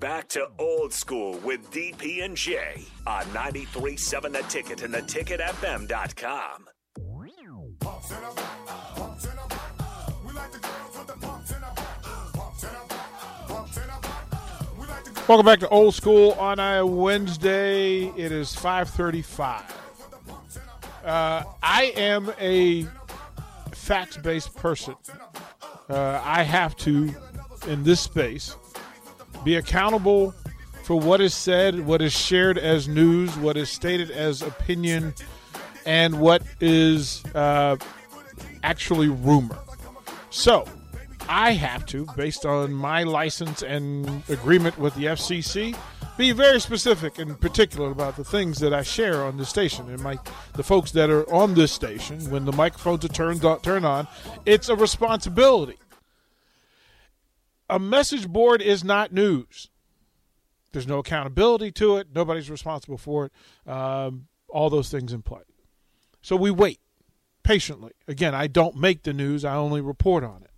Back to old school with DP and J on 93.7 The Ticket and theticketfm.com. Welcome back to Old School on a Wednesday. It is 535. Uh, I am a facts-based person. Uh, I have to, in this space, be accountable for what is said, what is shared as news, what is stated as opinion, and what is uh, actually rumor. So, I have to, based on my license and agreement with the FCC, be very specific and particular about the things that I share on this station. And my the folks that are on this station, when the microphones are turned on, turn on, it's a responsibility. A message board is not news. There's no accountability to it. Nobody's responsible for it. Um, all those things in play. So we wait patiently. Again, I don't make the news. I only report on it.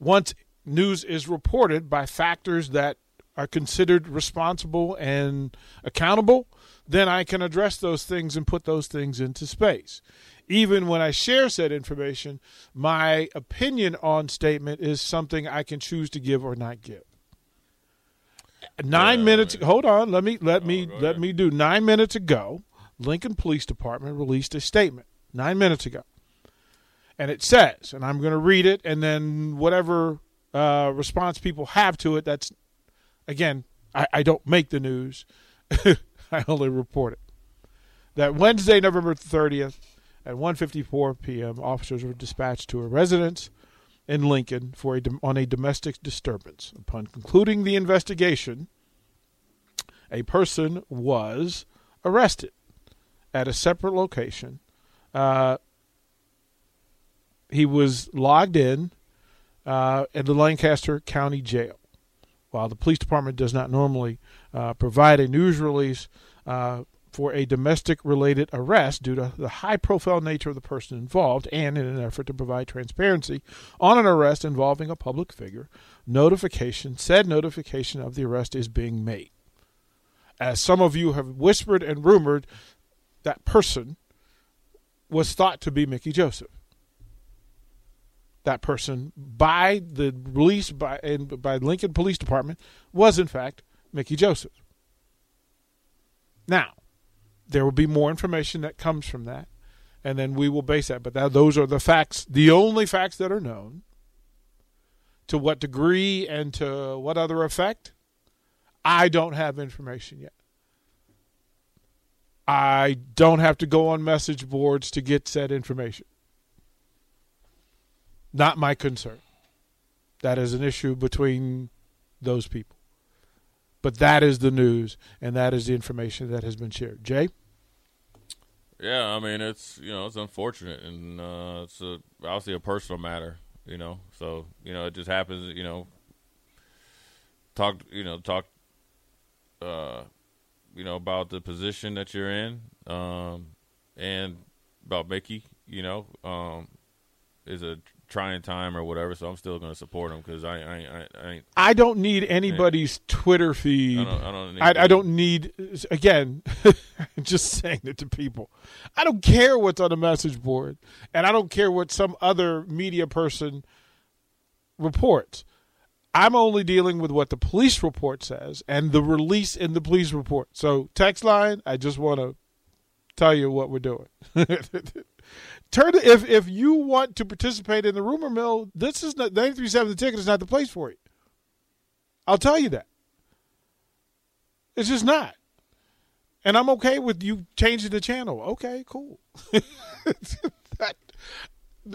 Once news is reported by factors that are considered responsible and accountable, then I can address those things and put those things into space. Even when I share said information, my opinion on statement is something I can choose to give or not give. Nine Yeah, minutes. I hold on. Let me let me let ahead. me do. Nine minutes ago, Lincoln Police Department released a statement. Nine minutes ago, and it says, and I'm going to read it, and then whatever uh, response people have to it, that's again, I, I don't make the news. I only report it. That Wednesday, November 30th, at 1:54 p.m., officers were dispatched to a residence in Lincoln for a on a domestic disturbance. Upon concluding the investigation, a person was arrested at a separate location. Uh, he was logged in uh, at the Lancaster County Jail. While the police department does not normally uh, provide a news release uh, for a domestic related arrest due to the high profile nature of the person involved and in an effort to provide transparency on an arrest involving a public figure, notification, said notification of the arrest is being made. As some of you have whispered and rumored, that person was thought to be Mickey Joseph that person by the release by and by Lincoln Police Department was in fact Mickey Joseph. Now, there will be more information that comes from that, and then we will base that. But that, those are the facts, the only facts that are known. To what degree and to what other effect, I don't have information yet. I don't have to go on message boards to get said information. Not my concern. That is an issue between those people. But that is the news, and that is the information that has been shared. Jay? Yeah, I mean it's you know it's unfortunate and uh, it's a, obviously a personal matter, you know. So you know it just happens, you know. Talk, you know, talk, uh, you know about the position that you're in, um, and about Mickey, you know, um, is a trying time or whatever. So I'm still going to support him because I, I, I, I ain't. I don't need anybody's Twitter feed. I don't, I don't. Need I, I don't need, again, just saying it to people. I don't care what's on the message board, and I don't care what some other media person reports. I'm only dealing with what the police report says and the release in the police report. So, text line, I just want to tell you what we're doing. Turn if if you want to participate in the rumor mill, this is not 937 the ticket is not the place for you. I'll tell you that. It's just not. And I'm okay with you changing the channel. Okay, cool. That-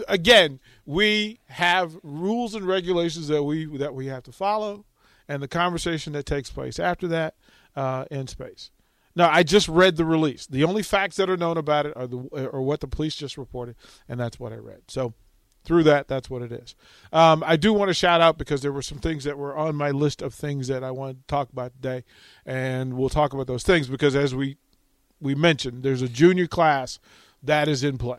again, we have rules and regulations that we that we have to follow, and the conversation that takes place after that uh, in space. Now, I just read the release. The only facts that are known about it are the are what the police just reported, and that's what I read. So, through that, that's what it is. Um, I do want to shout out because there were some things that were on my list of things that I wanted to talk about today, and we'll talk about those things because as we we mentioned, there's a junior class that is in play.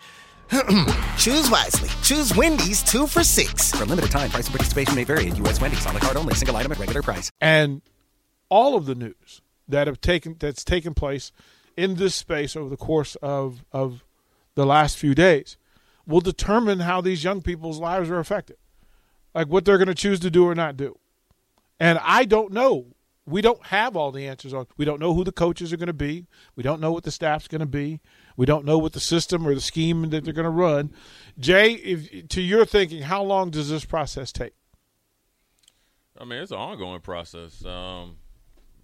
Choose wisely. Choose Wendy's two for six. For a limited time, price and participation may vary at U.S. Wendy's on the card only, single item at regular price. And all of the news that have taken that's taken place in this space over the course of of the last few days will determine how these young people's lives are affected. Like what they're going to choose to do or not do. And I don't know. We don't have all the answers on. We don't know who the coaches are going to be. We don't know what the staff's going to be. We don't know what the system or the scheme that they're going to run. Jay, if, to your thinking, how long does this process take? I mean, it's an ongoing process um,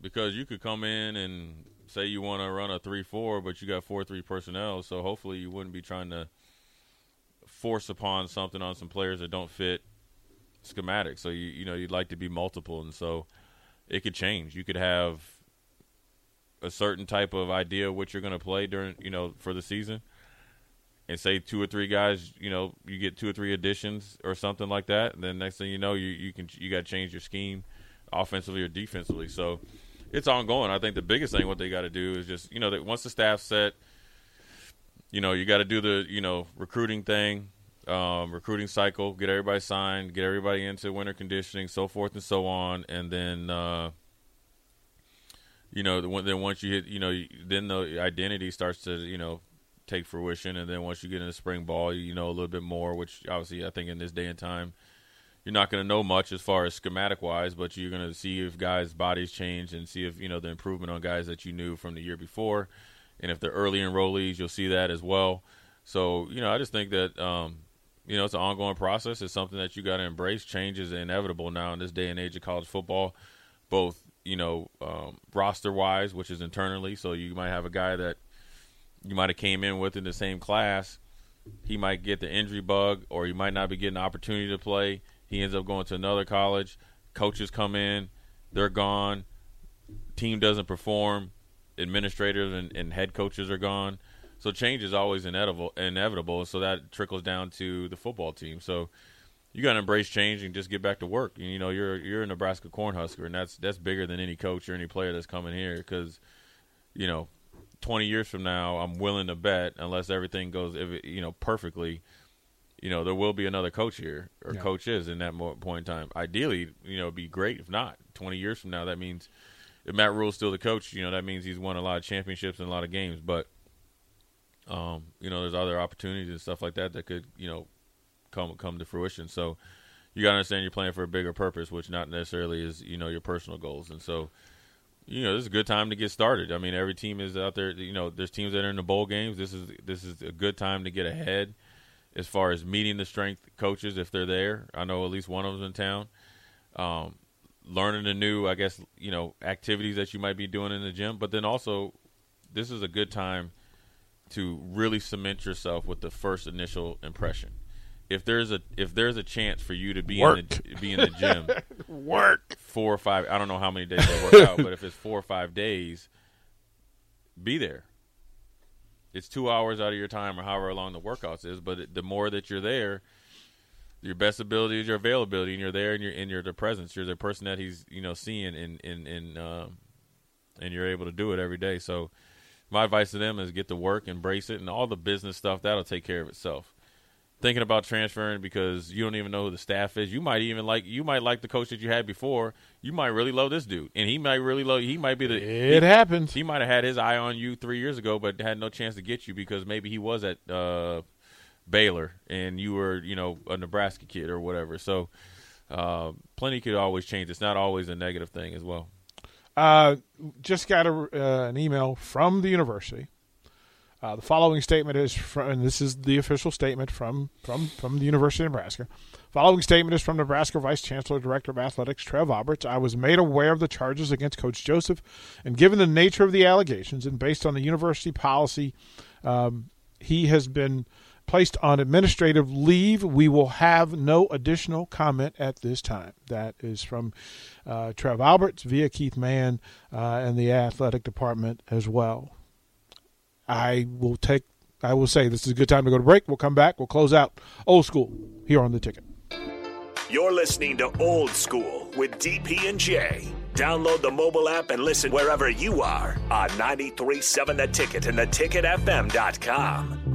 because you could come in and say you want to run a three-four, but you got four-three personnel, so hopefully you wouldn't be trying to force upon something on some players that don't fit schematic. So you you know you'd like to be multiple, and so it could change. You could have a certain type of idea of what you're going to play during you know for the season, and say two or three guys, you know, you get two or three additions or something like that. And then next thing you know, you you can you got to change your scheme, offensively or defensively. So it's ongoing. I think the biggest thing what they got to do is just you know that once the staff set, you know you got to do the you know recruiting thing, um, recruiting cycle, get everybody signed, get everybody into winter conditioning, so forth and so on, and then. Uh, you know, then once you hit, you know, then the identity starts to, you know, take fruition, and then once you get into spring ball, you know a little bit more. Which obviously, I think in this day and time, you're not going to know much as far as schematic wise, but you're going to see if guys' bodies change and see if you know the improvement on guys that you knew from the year before, and if they're early enrollees, you'll see that as well. So you know, I just think that um, you know it's an ongoing process. It's something that you got to embrace. Change is inevitable now in this day and age of college football, both you know um, roster wise, which is internally. So you might have a guy that you might have came in with in the same class. He might get the injury bug, or he might not be getting the opportunity to play. He ends up going to another college. Coaches come in, they're gone. Team doesn't perform. Administrators and, and head coaches are gone. So change is always inevitable. Inevitable. So that trickles down to the football team. So you got to embrace change and just get back to work. And, you know, you're you're a Nebraska Cornhusker, and that's that's bigger than any coach or any player that's coming here because, you know, 20 years from now, I'm willing to bet, unless everything goes, you know, perfectly, you know, there will be another coach here or yeah. coaches in that point in time. Ideally, you know, it'd be great if not. 20 years from now, that means if Matt Rhule's still the coach, you know, that means he's won a lot of championships and a lot of games. But, um, you know, there's other opportunities and stuff like that that could, you know, come come to fruition. So you got to understand you're playing for a bigger purpose, which not necessarily is, you know, your personal goals. And so, you know, this is a good time to get started. I mean, every team is out there. You know, there's teams that are in the bowl games. This is this is a good time to get ahead as far as meeting the strength coaches if they're there. I know at least one of them's in town. Um, learning the new, I guess, you know, activities that you might be doing in the gym, but then also, this is a good time to really cement yourself with the first initial impression if there's a if there's a chance for you to be work. in the be in the gym, work four or five. I don't know how many days they work out, but if it's four or five days, be there. It's two hours out of your time, or however long the workouts is. But it, the more that you're there, your best ability is your availability, and you're there, and you're in your the presence. You're the person that he's you know seeing, and and and um, and you're able to do it every day. So, my advice to them is get to work, embrace it, and all the business stuff that'll take care of itself thinking about transferring because you don't even know who the staff is. You might even like you might like the coach that you had before. You might really love this dude, and he might really love. He might be the. It he, happens. He might have had his eye on you three years ago, but had no chance to get you because maybe he was at uh, Baylor and you were you know a Nebraska kid or whatever. So uh, plenty could always change. It's not always a negative thing as well. Uh, just got a, uh, an email from the university uh, the following statement is from, and this is the official statement from, from, from the University of Nebraska. Following statement is from Nebraska Vice Chancellor, Director of Athletics, Trev Alberts. I was made aware of the charges against Coach Joseph, and given the nature of the allegations and based on the university policy, um, he has been placed on administrative leave. We will have no additional comment at this time. That is from uh, Trev Alberts via Keith Mann uh, and the athletic department as well. I will take. I will say this is a good time to go to break. We'll come back. We'll close out old school here on the ticket. You're listening to Old School with DP and J. Download the mobile app and listen wherever you are on 93.7 The Ticket and theticketfm.com.